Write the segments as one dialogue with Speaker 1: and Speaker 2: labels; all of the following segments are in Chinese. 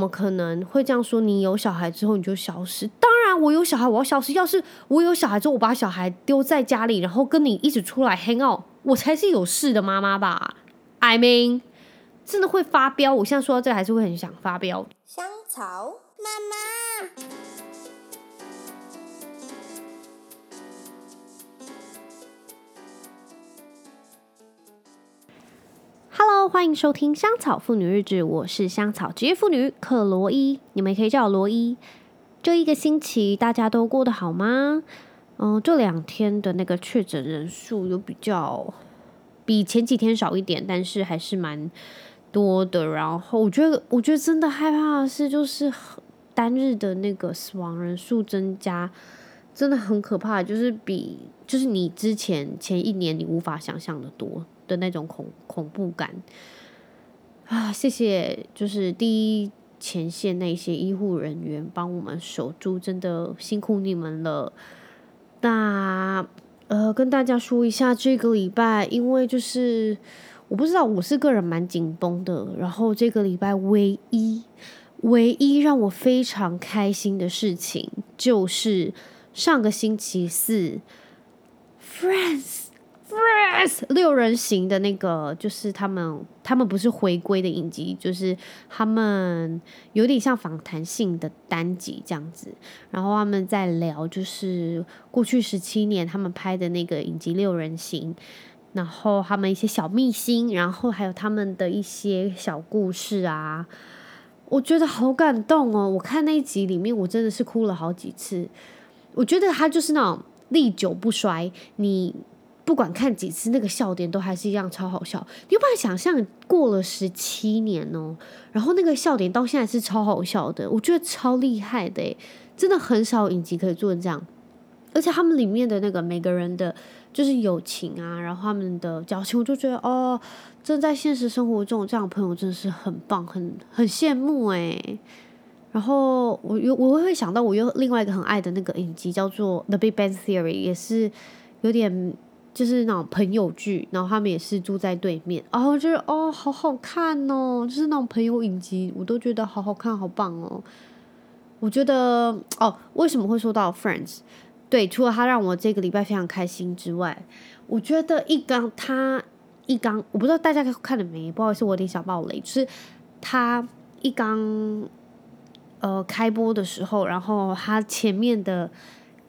Speaker 1: 怎么可能会这样说？你有小孩之后你就消失？当然，我有小孩我要消失。要是我有小孩之后，我把小孩丢在家里，然后跟你一起出来 hang out，我才是有事的妈妈吧？I mean，真的会发飙。我现在说到这，还是会很想发飙。
Speaker 2: 香草妈妈。
Speaker 1: Hello，欢迎收听香草妇女日志，我是香草职业妇女克罗伊，你们也可以叫我罗伊。这一个星期大家都过得好吗？嗯、这两天的那个确诊人数有比较比前几天少一点，但是还是蛮多的。然后我觉得，我觉得真的害怕的是，就是单日的那个死亡人数增加，真的很可怕，就是比就是你之前前一年你无法想象的多。的那种恐恐怖感啊！谢谢，就是第一前线那些医护人员帮我们守住，真的辛苦你们了。那呃，跟大家说一下，这个礼拜因为就是我不知道，我是个人蛮紧绷的。然后这个礼拜唯一唯一让我非常开心的事情，就是上个星期四，Friends。Friends 六人行的那个，就是他们，他们不是回归的影集，就是他们有点像访谈性的单集这样子。然后他们在聊，就是过去十七年他们拍的那个影集六人行，然后他们一些小秘辛，然后还有他们的一些小故事啊，我觉得好感动哦！我看那一集里面，我真的是哭了好几次。我觉得他就是那种历久不衰，你。不管看几次，那个笑点都还是一样超好笑。你有办法想象过了十七年哦，然后那个笑点到现在是超好笑的，我觉得超厉害的诶，真的很少影集可以做成这样。而且他们里面的那个每个人的，就是友情啊，然后他们的交情，我就觉得哦，真在现实生活中这样的朋友真的是很棒，很很羡慕诶。然后我又我会想到我又另外一个很爱的那个影集叫做《The Big Bang Theory》，也是有点。就是那种朋友剧，然后他们也是住在对面，然后就是哦，好好看哦，就是那种朋友影集，我都觉得好好看，好棒哦。我觉得哦，为什么会说到 Friends？对，除了他让我这个礼拜非常开心之外，我觉得一刚他一刚，我不知道大家看了没，不好意思，我有点小爆雷，就是他一刚呃开播的时候，然后他前面的。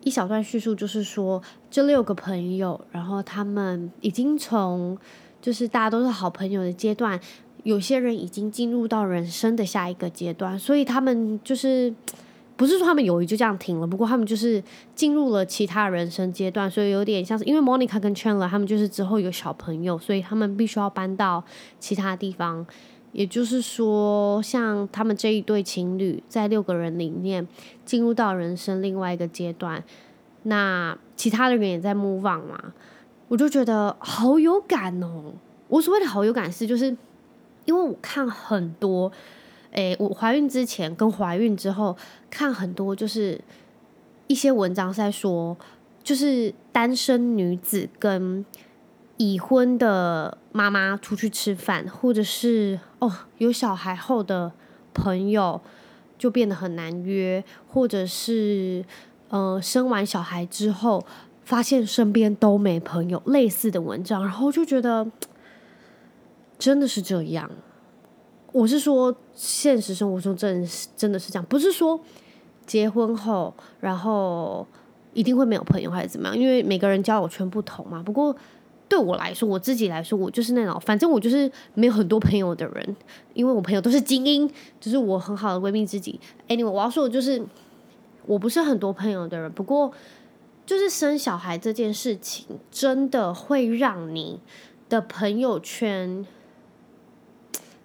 Speaker 1: 一小段叙述就是说，这六个朋友，然后他们已经从就是大家都是好朋友的阶段，有些人已经进入到人生的下一个阶段，所以他们就是不是说他们友谊就这样停了，不过他们就是进入了其他人生阶段，所以有点像是因为 Monica 跟 Chandler 他们就是之后有小朋友，所以他们必须要搬到其他地方。也就是说，像他们这一对情侣，在六个人里面进入到人生另外一个阶段，那其他的人也在 move on 嘛，我就觉得好有感哦。我所谓的好有感是，就是因为我看很多，诶、我怀孕之前跟怀孕之后看很多，就是一些文章在说，就是单身女子跟。已婚的妈妈出去吃饭，或者是哦有小孩后的朋友就变得很难约，或者是呃生完小孩之后发现身边都没朋友，类似的文章，然后就觉得真的是这样。我是说现实生活中真的是真的是这样，不是说结婚后然后一定会没有朋友还是怎么样，因为每个人交友圈不同嘛。不过。对我来说，我自己来说，我就是那种，反正我就是没有很多朋友的人，因为我朋友都是精英，就是我很好的闺蜜知己。Anyway，我要说的就是，我不是很多朋友的人。不过，就是生小孩这件事情，真的会让你的朋友圈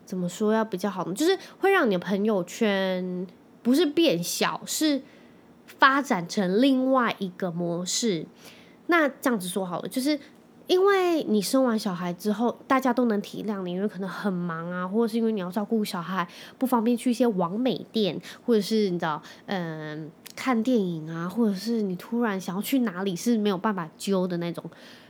Speaker 1: 怎么说要比较好呢？就是会让你的朋友圈不是变小，是发展成另外一个模式。那这样子说好了，就是。因为你生完小孩之后，大家都能体谅你，因为可能很忙啊，或者是因为你要照顾小孩，不方便去一些网美店，或者是你知道，嗯、看电影啊，或者是你突然想要去哪里是没有办法揪的那种，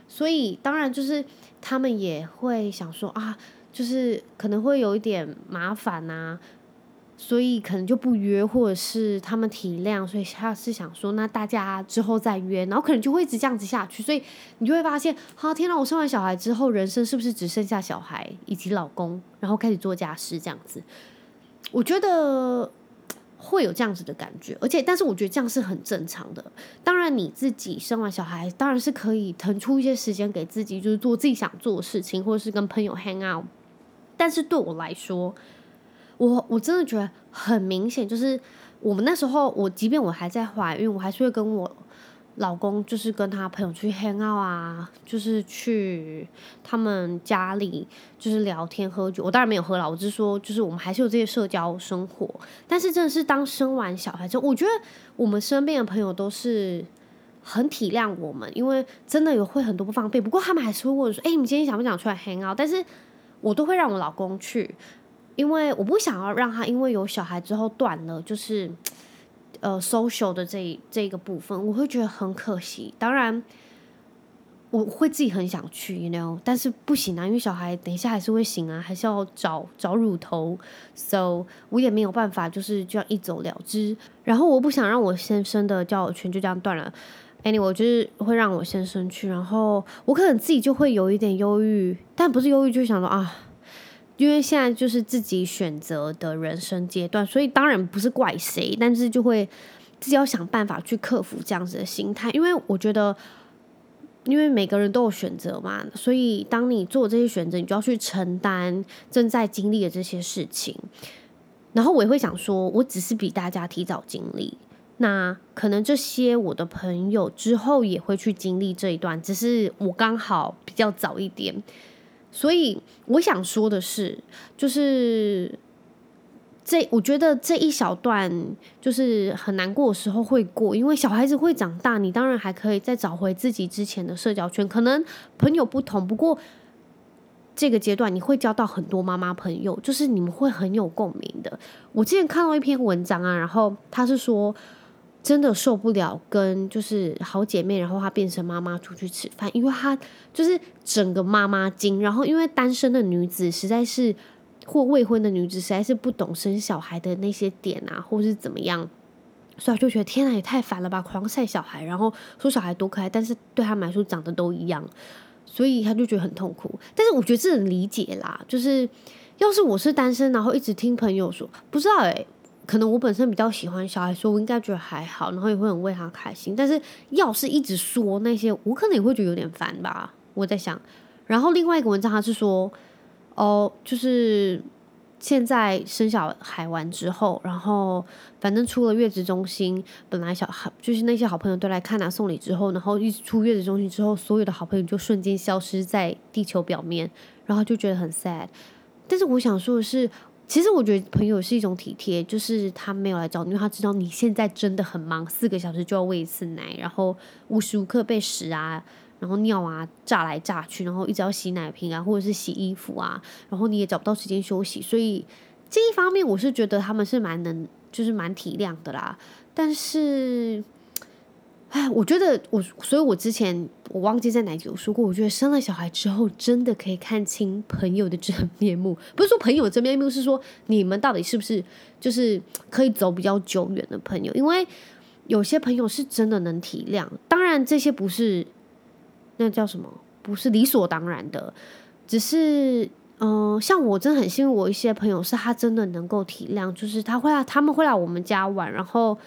Speaker 1: 所以当然就是他们也会想说啊，就是可能会有一点麻烦啊，所以可能就不约，或者是他们体谅，所以他是想说，那大家之后再约，然后可能就会一直这样子下去，所以你就会发现，好，天哪，我生完小孩之后，人生是不是只剩下小孩以及老公，然后开始做家事这样子？我觉得会有这样子的感觉，而且，但是我觉得这样是很正常的。当然，你自己生完小孩，当然是可以腾出一些时间给自己，就是做自己想做的事情，或者是跟朋友 hang out。但是对我来说，我我真的觉得很明显，就是我们那时候，我即便我还在怀孕，我还是会跟我老公，就是跟他朋友去 hang out 啊，就是去他们家里，就是聊天喝酒。我当然没有喝了，我是说，就是我们还是有这些社交生活。但是真的是当生完小孩之后，我觉得我们身边的朋友都是很体谅我们，因为真的有会很多不方便。不过他们还是会问说：“哎，你今天想不想出来 hang out？” 但是我都会让我老公去。因为我不想要让他因为有小孩之后断了，就是呃 social 的这这个部分，我会觉得很可惜。当然，我会自己很想去，you know，但是不行啊，因为小孩等一下还是会醒啊，还是要找找乳头，so 我也没有办法，就是这样一走了之。然后我不想让我先生的交友圈就这样断了。Anyway，就是会让我先生去，然后我可能自己就会有一点忧郁，但不是忧郁，就是想说啊。因为现在就是自己选择的人生阶段，所以当然不是怪谁，但是就会自己要想办法去克服这样子的心态。因为我觉得，因为每个人都有选择嘛，所以当你做这些选择，你就要去承担正在经历的这些事情。然后我也会想说，我只是比大家提早经历，那可能这些我的朋友之后也会去经历这一段，只是我刚好比较早一点。所以我想说的是，就是这，我觉得这一小段就是很难过的时候会过，因为小孩子会长大，你当然还可以再找回自己之前的社交圈，可能朋友不同，不过这个阶段你会交到很多妈妈朋友，就是你们会很有共鸣的。我之前看到一篇文章啊，然后他是说。真的受不了跟就是好姐妹，然后她变成妈妈出去吃饭，因为她就是整个妈妈经，然后因为单身的女子实在是或未婚的女子实在是不懂生小孩的那些点啊，或是怎么样，所以就觉得天哪，也太烦了吧，狂晒小孩，然后说小孩多可爱，但是对他们来说长得都一样，所以他就觉得很痛苦。但是我觉得这能理解啦，就是要是我是单身，然后一直听朋友说，不知道哎、欸。可能我本身比较喜欢小孩，所以我应该觉得还好，然后也会很为他开心。但是要是一直说那些，我可能也会觉得有点烦吧。我在想，然后另外一个文章他是说，哦，就是现在生小孩完之后，然后反正出了月子中心，本来小孩就是那些好朋友都来看他送礼之后，然后一出月子中心之后，所有的好朋友就瞬间消失在地球表面，然后就觉得很 sad。但是我想说的是。其实我觉得朋友是一种体贴，就是他没有来找你，因为他知道你现在真的很忙，四个小时就要喂一次奶，然后无时无刻被屎啊，然后尿啊炸来炸去，然后一直要洗奶瓶啊，或者是洗衣服啊，然后你也找不到时间休息，所以这一方面我是觉得他们是蛮能，就是蛮体谅的啦，但是。哎，我觉得我，所以我之前我忘记在哪集有说过，我觉得生了小孩之后，真的可以看清朋友的真面目。不是说朋友的真面目，是说你们到底是不是就是可以走比较久远的朋友？因为有些朋友是真的能体谅，当然这些不是那叫什么，不是理所当然的，只是嗯、像我真的很幸运，我一些朋友是他真的能够体谅，就是他会来，他们会来我们家玩，然后。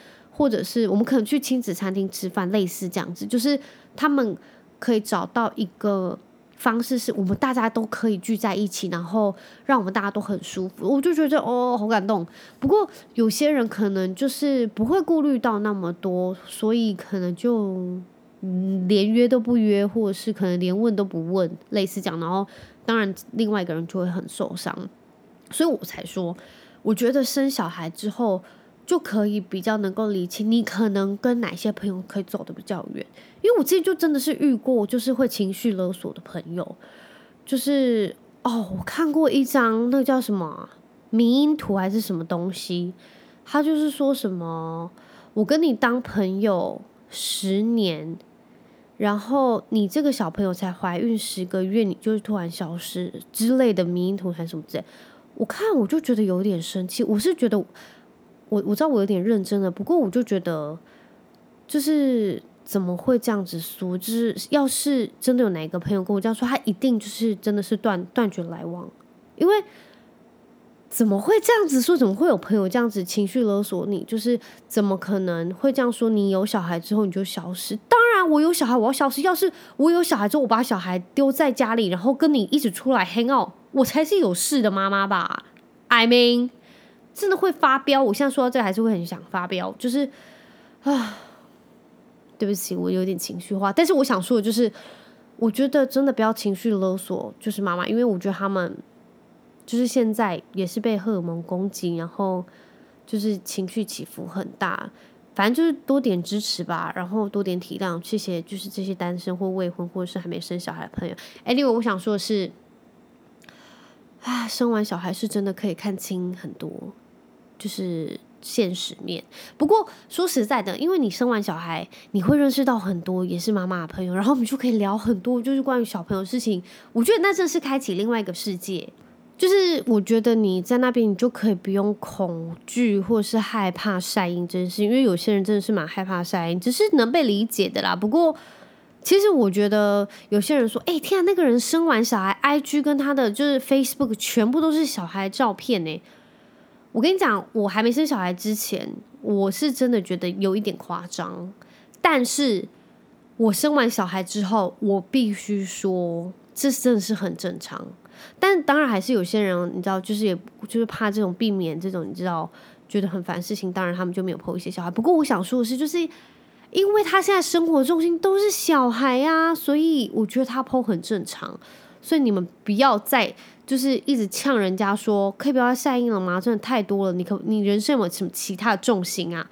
Speaker 1: 或者是我们可能去亲子餐厅吃饭，类似这样子，就是他们可以找到一个方式，是我们大家都可以聚在一起，然后让我们大家都很舒服。我就觉得哦，好感动。不过有些人可能就是不会顾虑到那么多，所以可能就嗯连约都不约，或者是可能连问都不问，类似这样。然后当然另外一个人就会很受伤，所以我才说，我觉得生小孩之后。就可以比较能够理清你可能跟哪些朋友可以走得比较远，因为我自己就真的是遇过，就是会情绪勒索的朋友，就是哦，我看过一张那个叫什么迷因图还是什么东西，他就是说什么我跟你当朋友十年，然后你这个小朋友才怀孕十个月，你就突然消失之类的迷因图还是什么之类。我看我就觉得有点生气。我是觉得我我知道我有点认真了，不过我就觉得就是怎么会这样子说？就是要是真的有哪一个朋友跟我这样说，他一定就是真的是断断绝来往，因为。怎么会这样子说？怎么会有朋友这样子情绪勒索你？就是怎么可能会这样说？你有小孩之后你就消失？当然，我有小孩我要消失。要是我有小孩之后，我把小孩丢在家里，然后跟你一起出来 hang out，我才是有事的妈妈吧？I mean，真的会发飙。我现在说到这还是会很想发飙。就是啊，对不起，我有点情绪化。但是我想说的就是，我觉得真的不要情绪勒索，就是妈妈，因为我觉得他们。就是现在也是被荷尔蒙攻击，然后就是情绪起伏很大，反正就是多点支持吧，然后多点体谅，谢谢。就是这些单身或未婚或者是还没生小孩的朋友。Anyway，我想说的是，啊，生完小孩是真的可以看清很多，就是现实面。不过说实在的，因为你生完小孩，你会认识到很多也是妈妈的朋友，然后我们就可以聊很多，就是关于小朋友的事情。我觉得那真是开启另外一个世界。就是我觉得你在那边，你就可以不用恐惧或是害怕晒阴这件事，因为有些人真的是蛮害怕晒阴，只是能被理解的啦。不过，其实我觉得有些人说，哎、天啊，那个人生完小孩，IG 跟他的就是 Facebook 全部都是小孩照片呢。我跟你讲，我还没生小孩之前，我是真的觉得有一点夸张。但是我生完小孩之后，我必须说，这真的是很正常。但当然还是有些人，你知道，就是也就是怕这种避免这种你知道觉得很烦事情，当然他们就没有 po 一些小孩。不过我想说的是，就是因为他现在生活重心都是小孩呀、啊，所以我觉得他 po 很正常。所以你们不要再就是一直呛人家说，可以不要再晒婴了吗？真的太多了，你可你人生有有什么其他的重心啊？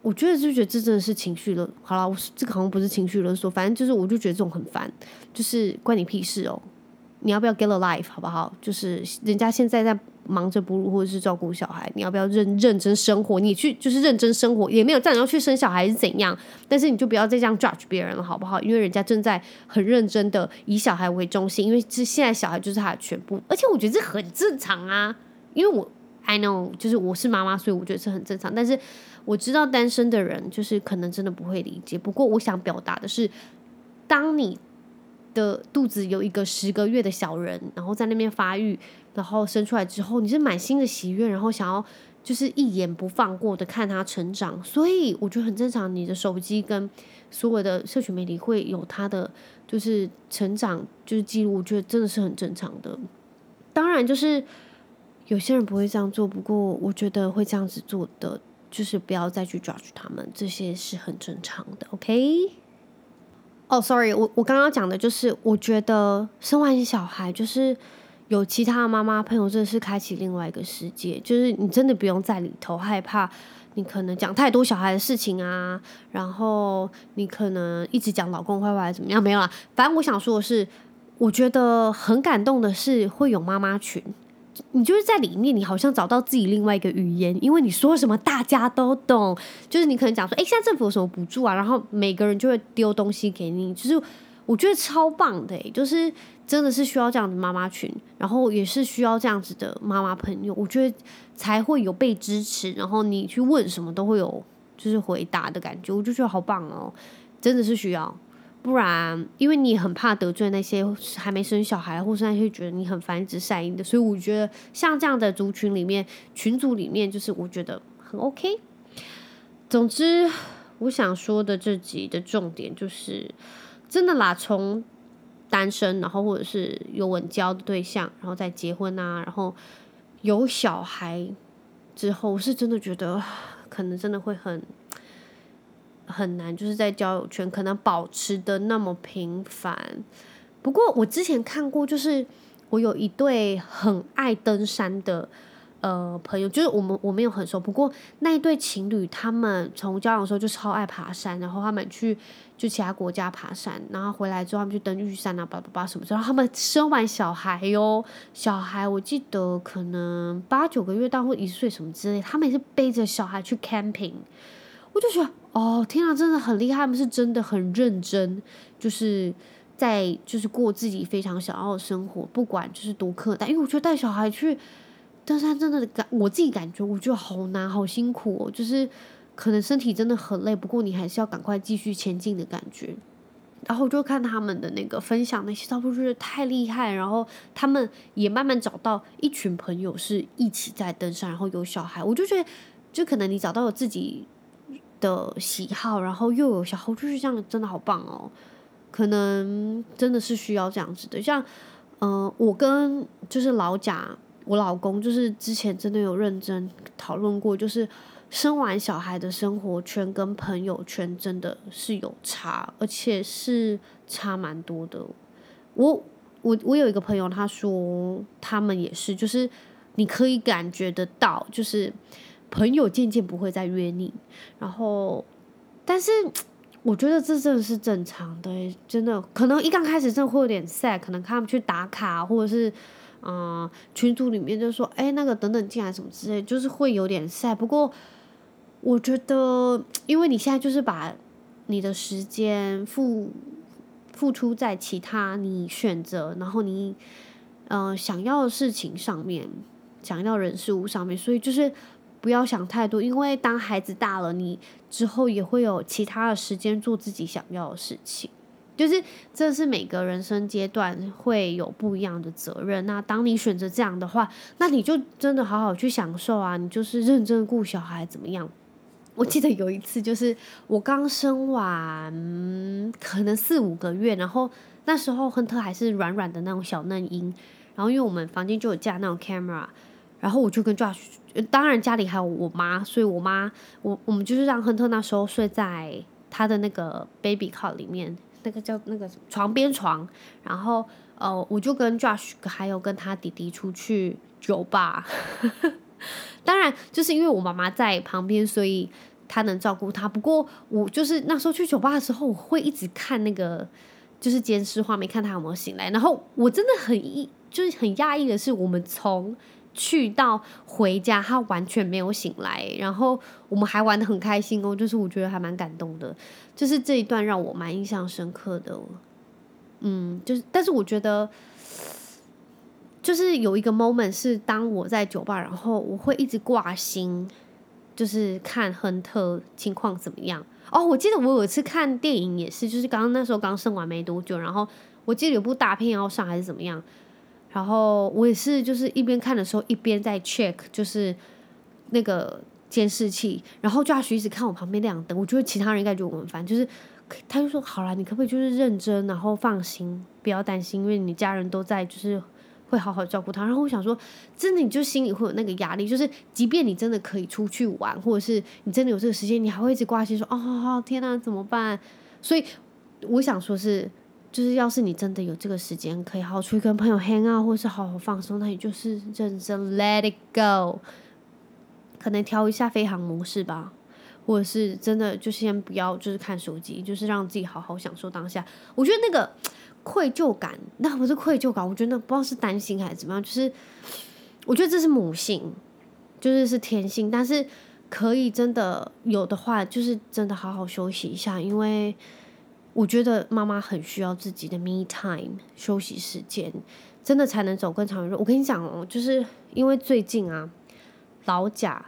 Speaker 1: 我觉得就觉得这真的是情绪勒。好了，我这个好像不是情绪勒索，反正就是我就觉得这种很烦，就是关你屁事哦。你要不要 get a life 好不好？就是人家现在在忙着哺乳或者是照顾小孩，你要不要认认真生活？你去就是认真生活，也没有叫你要去生小孩是怎样？但是你就不要再这样 judge 别人了，好不好？因为人家正在很认真的以小孩为中心，因为这现在小孩就是他的全部，而且我觉得这很正常啊。因为我 I know 就是我是妈妈，所以我觉得是很正常。但是我知道单身的人就是可能真的不会理解。不过我想表达的是，当你。的肚子有一个十个月的小人，然后在那边发育，然后生出来之后，你是满心的喜悦，然后想要就是一眼不放过的看他成长，所以我觉得很正常。你的手机跟所有的社群媒体会有他的就是成长就是记录，我觉得真的是很正常的。当然，就是有些人不会这样做，不过我觉得会这样子做的，就是不要再去抓住他们，这些是很正常的。OK。哦、，Sorry，我我刚刚讲的就是，我觉得生完小孩就是有其他的妈妈朋友，真的是开启另外一个世界，就是你真的不用在里头害怕，你可能讲太多小孩的事情啊，然后你可能一直讲老公坏话怎么样？没有啦，反正我想说的是，我觉得很感动的是会有妈妈群。你就是在里面，你好像找到自己另外一个语言，因为你说什么大家都懂。就是你可能讲说，哎，现在政府有什么补助啊？然后每个人就会丢东西给你，就是我觉得超棒的，就是真的是需要这样的妈妈群，然后也是需要这样子的妈妈朋友，我觉得才会有被支持，然后你去问什么都会有就是回答的感觉，我就觉得好棒哦，真的是需要。不然，因为你很怕得罪那些还没生小孩，或是那些觉得你很繁殖晒婴的，所以我觉得像这样的族群里面，群组里面，就是我觉得很 OK。总之，我想说的这集的重点就是，真的啦，从单身，然后或者是有稳交的对象，然后再结婚啊，然后有小孩之后，我是真的觉得可能真的会很。很难，就是在交友圈可能保持的那么频繁。不过我之前看过，就是我有一对很爱登山的呃朋友，就是我们我没有很熟，不过那一对情侣他们从交往的时候就超爱爬山，然后他们去就其他国家爬山，然后回来之后他们就登玉山啊，叭叭叭什么然后，他们生完小孩哟，小孩我记得可能八九个月大或一岁什么之类，他们也是背着小孩去 camping。我就觉得，哦，天啊，真的很厉害！他们是真的很认真，就是在就是过自己非常想要的生活，不管就是多困难，因为我觉得带小孩去登山真的感，我自己感觉我觉得好难，好辛苦哦，就是可能身体真的很累，不过你还是要赶快继续前进的感觉。然后就看他们的那个分享那些照片，就是太厉害，然后他们也慢慢找到一群朋友是一起在登山，然后有小孩，我就觉得就可能你找到了自己的喜好，然后又有小孩，就是这样，真的好棒哦。可能真的是需要这样子的，像，嗯、我跟就是老贾，我老公就是之前真的有认真讨论过，就是生完小孩的生活圈跟朋友圈真的是有差，而且是差蛮多的。我我我有一个朋友，他说他们也是，就是你可以感觉得到，就是朋友渐渐不会再约你，然后但是。我觉得这真的是正常的，真的可能一刚开始真的会有点 sad，可能看他们去打卡，或者是啊、群组里面就说哎那个等等进来什么之类，就是会有点晒。不过我觉得，因为你现在就是把你的时间付付出在其他你选择，然后你嗯、呃、想要的事情上面，想要人事物上面，所以就是。不要想太多，因为当孩子大了，你之后也会有其他的时间做自己想要的事情。就是这是每个人生阶段会有不一样的责任。那当你选择这样的话，那你就真的好好去享受啊！你就是认真顾小孩怎么样？我记得有一次，就是我刚生完，可能四五个月，然后那时候亨特还是软软的那种小嫩婴，然后因为我们房间就有架那种 camera。然后我就跟 Josh，当然家里还有我妈，所以我妈我我们就是让亨特那时候睡在他的那个 baby cot 里面，那个叫那个床边床。然后呃，我就跟 Josh 还有跟他弟弟出去酒吧。当然就是因为我妈妈在旁边，所以他能照顾他。不过我就是那时候去酒吧的时候，我会一直看那个就是监视画面，看他有没有醒来。然后我真的很意，就是很讶异的是，我们从去到回家，他完全没有醒来，然后我们还玩得很开心哦，就是我觉得还蛮感动的，就是这一段让我蛮印象深刻的，嗯，就是但是我觉得，就是有一个 moment 是当我在酒吧，然后我会一直挂心，就是看亨特情况怎么样哦。我记得我有一次看电影也是，就是刚刚那时候刚生完没多久，然后我记得有部大片要上还是怎么样。然后我也是，就是一边看的时候一边在 check，就是那个监视器。然后 Josh 一直看我旁边亮灯，我觉得其他人应该觉得我很烦，就是他就说：“好啦，你可不可以就是认真，然后放心，不要担心，因为你家人都在，就是会好好照顾他。”然后我想说，真的，你就心里会有那个压力，就是即便你真的可以出去玩，或者是你真的有这个时间，你还会一直挂心说：“哦，天哪，怎么办？”所以我想说是。就是，要是你真的有这个时间，可以好好出去跟朋友 hang out，或是好好放松，那你就是认真 let it go，可能调一下飞航模式吧，或者是真的就先不要，就是看手机，就是让自己好好享受当下。我觉得那个愧疚感，那不是愧疚感，我觉得那不知道是担心还是怎么样，就是我觉得这是母性，就是是天性，但是可以真的有的话，就是真的好好休息一下，因为。我觉得妈妈很需要自己的 me time 休息时间，真的才能走更长远。我跟你讲哦，就是因为最近啊，老贾，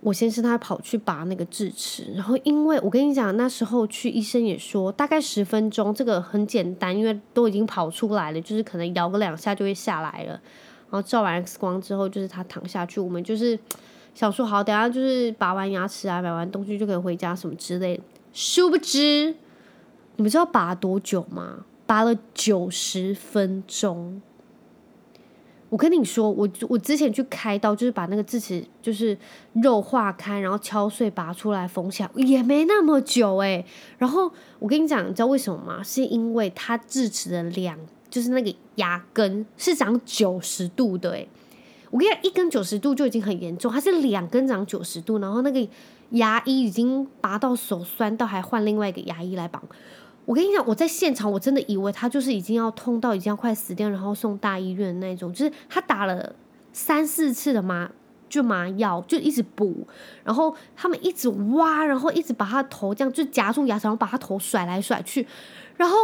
Speaker 1: 我先生他跑去拔那个智齿，然后因为我跟你讲，那时候去医生也说大概十分钟，这个很简单，因为都已经跑出来了，就是可能摇个两下就会下来了。然后照完 X 光之后，就是他躺下去，我们就是想说好，等下就是拔完牙齿啊，买完东西就可以回家什么之类的，殊不知。你们知道拔多久吗？拔了九十分钟。我跟你说，我我之前去开刀，就是把那个智齿就是肉化开，然后敲碎拔出来缝起来，也没那么久哎。然后我跟你讲，你知道为什么吗？是因为它智齿的两，就是那个牙根是长九十度的哎。我跟你讲，一根九十度就已经很严重，它是两根长九十度，然后那个牙医已经拔到手酸到还换另外一个牙医来绑。我跟你讲，我在现场，我真的以为他就是已经要痛到已经要快死掉，然后送大医院那种。就是他打了三四次的麻，就麻药，就一直补，然后他们一直挖，然后一直把他头这样就夹住牙齿，然后把他头甩来甩去。然后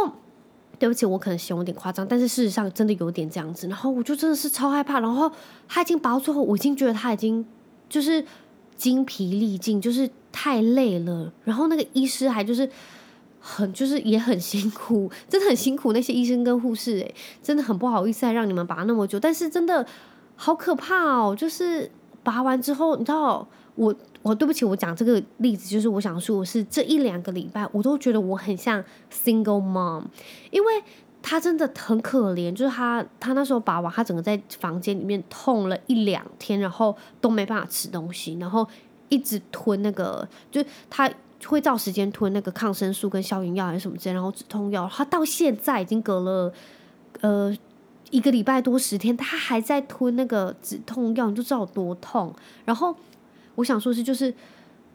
Speaker 1: 对不起，我可能形容有点夸张，但是事实上真的有点这样子。然后我就真的是超害怕。然后他已经拔到最后，我已经觉得他已经就是精疲力尽，就是太累了。然后那个医师还就是很就是也很辛苦，真的很辛苦。那些医生跟护士，诶，真的很不好意思，让你们拔那么久。但是真的好可怕哦，就是拔完之后，你知道我。我对不起，我讲这个例子就是我想说，我是这一两个礼拜，我都觉得我很像 single mom，因为他真的很可怜，就是他他那时候拔完，他整个在房间里面痛了一两天，然后都没办法吃东西，然后一直吞那个，就是他会照时间吞那个抗生素跟消炎药还是什么之类，然后止痛药，他到现在已经隔了呃一个礼拜多十天，他还在吞那个止痛药，你就知道有多痛，然后。我想说的是，就是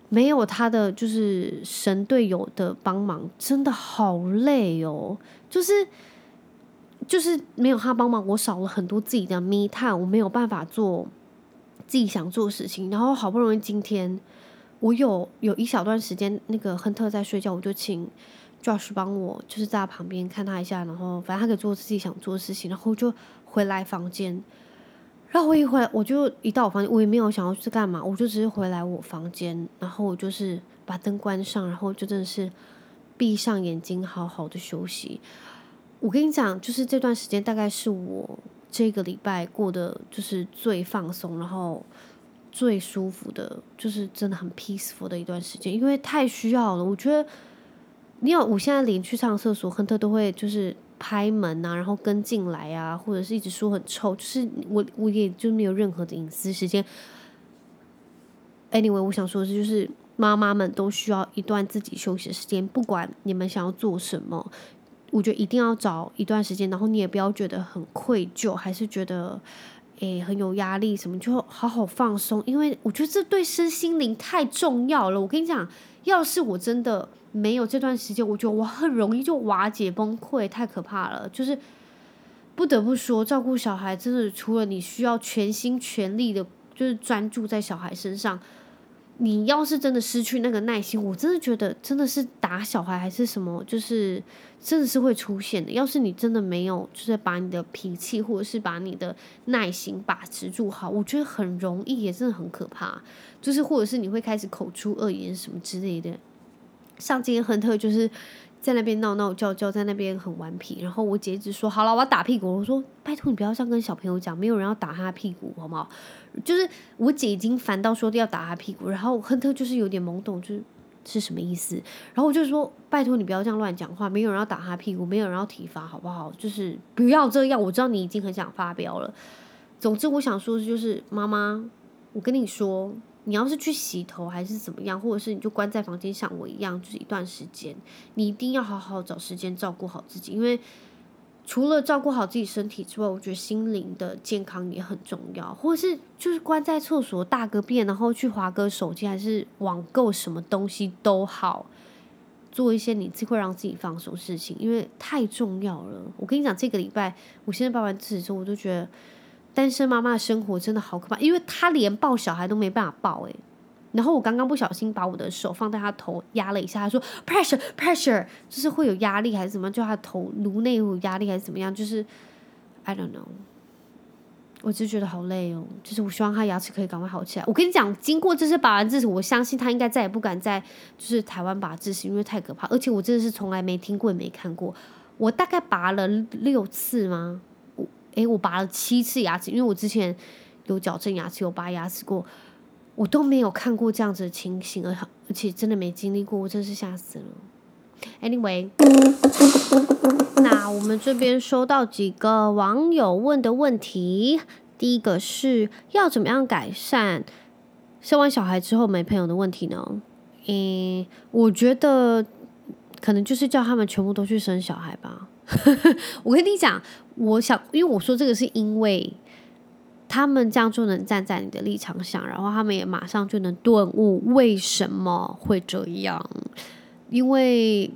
Speaker 1: 没有他的就是神队友的帮忙，真的好累哦。就是就是没有他帮忙，我少了很多自己的密探我没有办法做自己想做的事情。然后好不容易今天我有有一小段时间，那个亨特在睡觉，我就请 Josh 帮我，就是在他旁边看他一下，然后反正他可以做自己想做的事情，然后就回来房间。然后我一回来，我就一到我房间，我也没有想要去干嘛，我就只是回来我房间，然后我就是把灯关上，然后就真的是闭上眼睛，好好的休息。我跟你讲，就是这段时间大概是我这个礼拜过得就是最放松，然后最舒服的，就是真的很 peaceful 的一段时间，因为太需要了。我觉得，你有，我现在连去上厕所，亨特都会就是。拍门啊，然后跟进来啊，或者是一直说很臭，就是我我也就没有任何的隐私时间。Anyway，我想说的是，就是妈妈们都需要一段自己休息的时间，不管你们想要做什么，我觉得一定要找一段时间，然后你也不要觉得很愧疚，还是觉得诶很有压力什么，就好好放松，因为我觉得这对身心灵太重要了。我跟你讲，要是我真的。没有这段时间，我觉得我很容易就瓦解崩溃，太可怕了。就是不得不说，照顾小孩真的除了你需要全心全力的，就是专注在小孩身上，你要是真的失去那个耐心，我真的觉得真的是打小孩还是什么，就是真的是会出现的。要是你真的没有，就是把你的脾气或者是把你的耐心把持住好，我觉得很容易，也真的很可怕。就是或者是你会开始口出恶言什么之类的。像今天亨特就是在那边闹闹叫叫，在那边很顽皮。然后我姐一直说：“好了，我要打屁股。”我说：“拜托你不要这样跟小朋友讲，没有人要打他屁股，好不好？”就是我姐已经烦到说要打他屁股，然后亨特就是有点懵懂，就是是什么意思？然后我就说：“拜托你不要这样乱讲话，没有人要打他屁股，没有人要体罚，好不好？就是不要这样。我知道你已经很想发飙了。总之，我想说的就是妈妈，我跟你说。”你要是去洗头还是怎么样，或者是你就关在房间像我一样，就是一段时间，你一定要好好找时间照顾好自己，因为除了照顾好自己身体之外，我觉得心灵的健康也很重要。或者是就是关在厕所大个便，然后去划个手机，还是网购什么东西都好，做一些你自己会让自己放松事情，因为太重要了。我跟你讲，这个礼拜我现在办完智之后，我都觉得。单身妈妈的生活真的好可怕，因为她连抱小孩都没办法抱诶。然后我刚刚不小心把我的手放在她头压了一下，她说 pressure pressure，就是会有压力还是怎么样？就她头颅内有压力还是怎么样？就是 I don't know，我只是觉得好累哦。就是我希望她牙齿可以赶快好起来。我跟你讲，经过这次拔完智齿，我相信她应该再也不敢在就是台湾拔智齿，因为太可怕。而且我真的是从来没听过也没看过，我大概拔了六次吗？诶，我拔了七次牙齿，因为我之前有矫正牙齿，有拔牙齿过，我都没有看过这样子的情形，而而且真的没经历过，我真是吓死了。Anyway，那我们这边收到几个网友问的问题，第一个是要怎么样改善生完小孩之后没朋友的问题呢？嗯，我觉得可能就是叫他们全部都去生小孩吧。我跟你讲。我想，因为我说这个是因为他们这样就能站在你的立场想，然后他们也马上就能顿悟为什么会这样。因为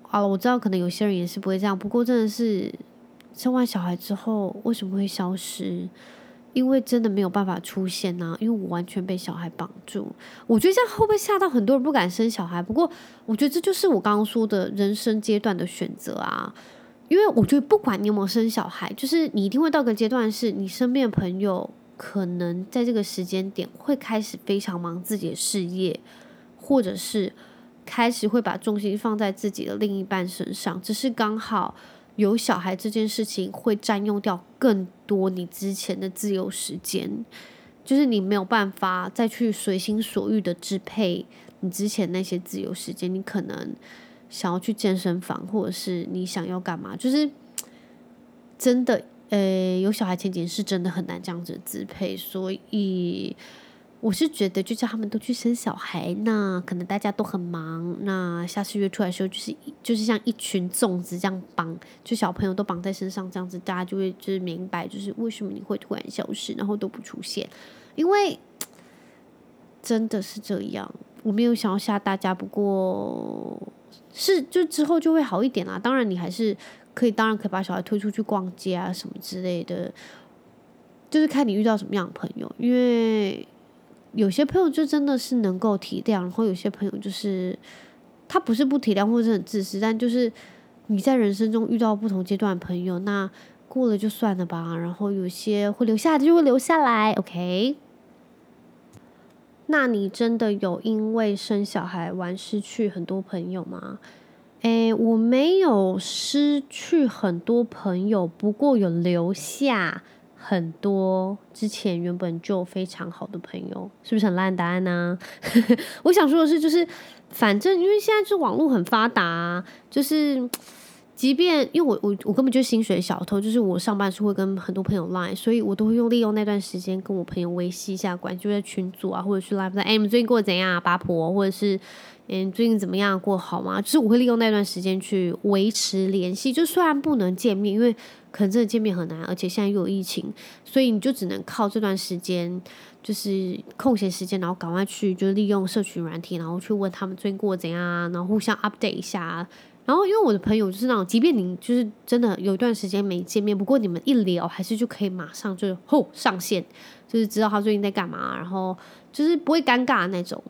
Speaker 1: 好了，我知道可能有些人也是不会这样，不过真的是生完小孩之后为什么会消失？因为真的没有办法出现呢、因为我完全被小孩绑住。我觉得这样会不会吓到很多人不敢生小孩？不过我觉得这就是我刚刚说的人生阶段的选择啊。因为我觉得不管你有没有生小孩，就是你一定会到个阶段，是你身边的朋友可能在这个时间点会开始非常忙自己的事业，或者是开始会把重心放在自己的另一半身上，只是刚好有小孩这件事情会占用掉更多你之前的自由时间，就是你没有办法再去随心所欲的支配你之前那些自由时间，你可能。想要去健身房，或者是你想要干嘛，就是 真的，呃、有小孩前景是真的很难这样子支配，所以我是觉得，就叫他们都去生小孩，那可能大家都很忙，那下次约出来的时候，就是就是像一群粽子这样绑，就小朋友都绑在身上这样子，大家就会就是明白，就是为什么你会突然消失，然后都不出现，因为真的是这样，我没有想要吓大家，不过。是，就之后就会好一点啦。当然，你还是可以，当然可以把小孩推出去逛街啊，什么之类的。就是看你遇到什么样的朋友，因为有些朋友就真的是能够体谅，然后有些朋友就是他不是不体谅，或者是很自私，但就是你在人生中遇到不同阶段的朋友，那过了就算了吧。然后有些会留下的就会留下来，OK。那你真的有因为生小孩玩失去很多朋友吗？诶，我没有失去很多朋友，不过有留下很多之前原本就非常好的朋友，是不是很烂答案呢？我想说的是，就是反正因为现在就网络很发达，就是。即便因为我我我根本就是薪水小偷，就是我上班时会跟很多朋友 line，所以我都会用利用那段时间跟我朋友维系一下关系，就在群组啊，或者是 live 在，哎，你们最近过得怎样啊，八婆，或者是嗯，最近怎么样，过好吗？就是我会利用那段时间去维持联系，就虽然不能见面，因为可能真的见面很难，而且现在又有疫情，所以你就只能靠这段时间，就是空闲时间，然后赶快去，就利用社群软体，然后去问他们最近过得怎样啊，然后互相 update 一下。啊然后，因为我的朋友就是那种，即便你就是真的有一段时间没见面，不过你们一聊，还是就可以马上就吼上线，就是知道他最近在干嘛，然后就是不会尴尬的那种。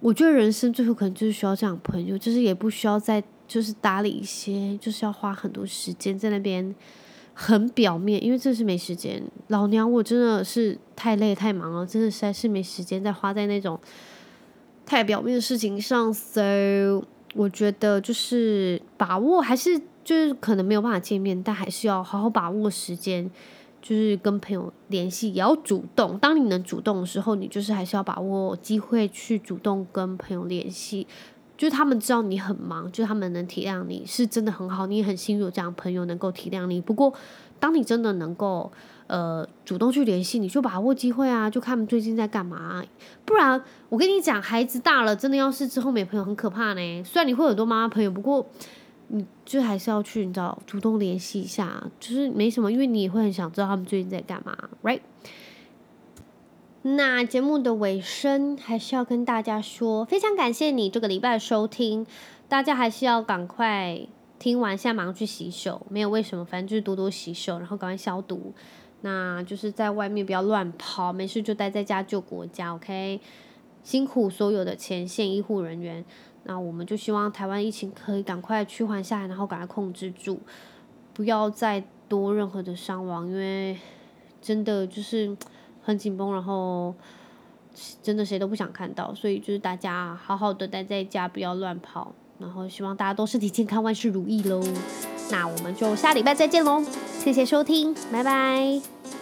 Speaker 1: 我觉得人生最后可能就是需要这样朋友，就是也不需要再就是搭理一些，就是要花很多时间在那边很表面，因为真的是没时间。老娘我真的是太累太忙了，真的实在是没时间再花在那种太表面的事情上，so。我觉得就是把握，还是就是可能没有办法见面，但还是要好好把握时间，就是跟朋友联系，也要主动。当你能主动的时候，你就是还是要把握机会去主动跟朋友联系，就是他们知道你很忙，就他们能体谅你是真的很好，你也很幸运有这样朋友能够体谅你。不过，当你真的能够。呃，主动去联系，你就把握机会啊，就看他们最近在干嘛。不然，我跟你讲，孩子大了，真的要是之后没朋友，很可怕呢。虽然你会有很多妈妈朋友，不过你就还是要去，你知道，主动联系一下，就是没什么，因为你也会很想知道他们最近在干嘛，right？那节目的尾声，还是要跟大家说，非常感谢你这个礼拜的收听，大家还是要赶快听完，现在马上去洗手，没有为什么，反正就是多多洗手，然后赶快消毒。那就是在外面不要乱跑，没事就待在家救国家，OK？辛苦所有的前线医护人员，那我们就希望台湾疫情可以赶快趋缓下来，然后赶快控制住，不要再多任何的伤亡，因为真的就是很紧绷，然后真的谁都不想看到，所以就是大家好好的待在家，不要乱跑，然后希望大家都身体健康，万事如意喽。那我们就下礼拜再见喽。谢谢收听，拜拜。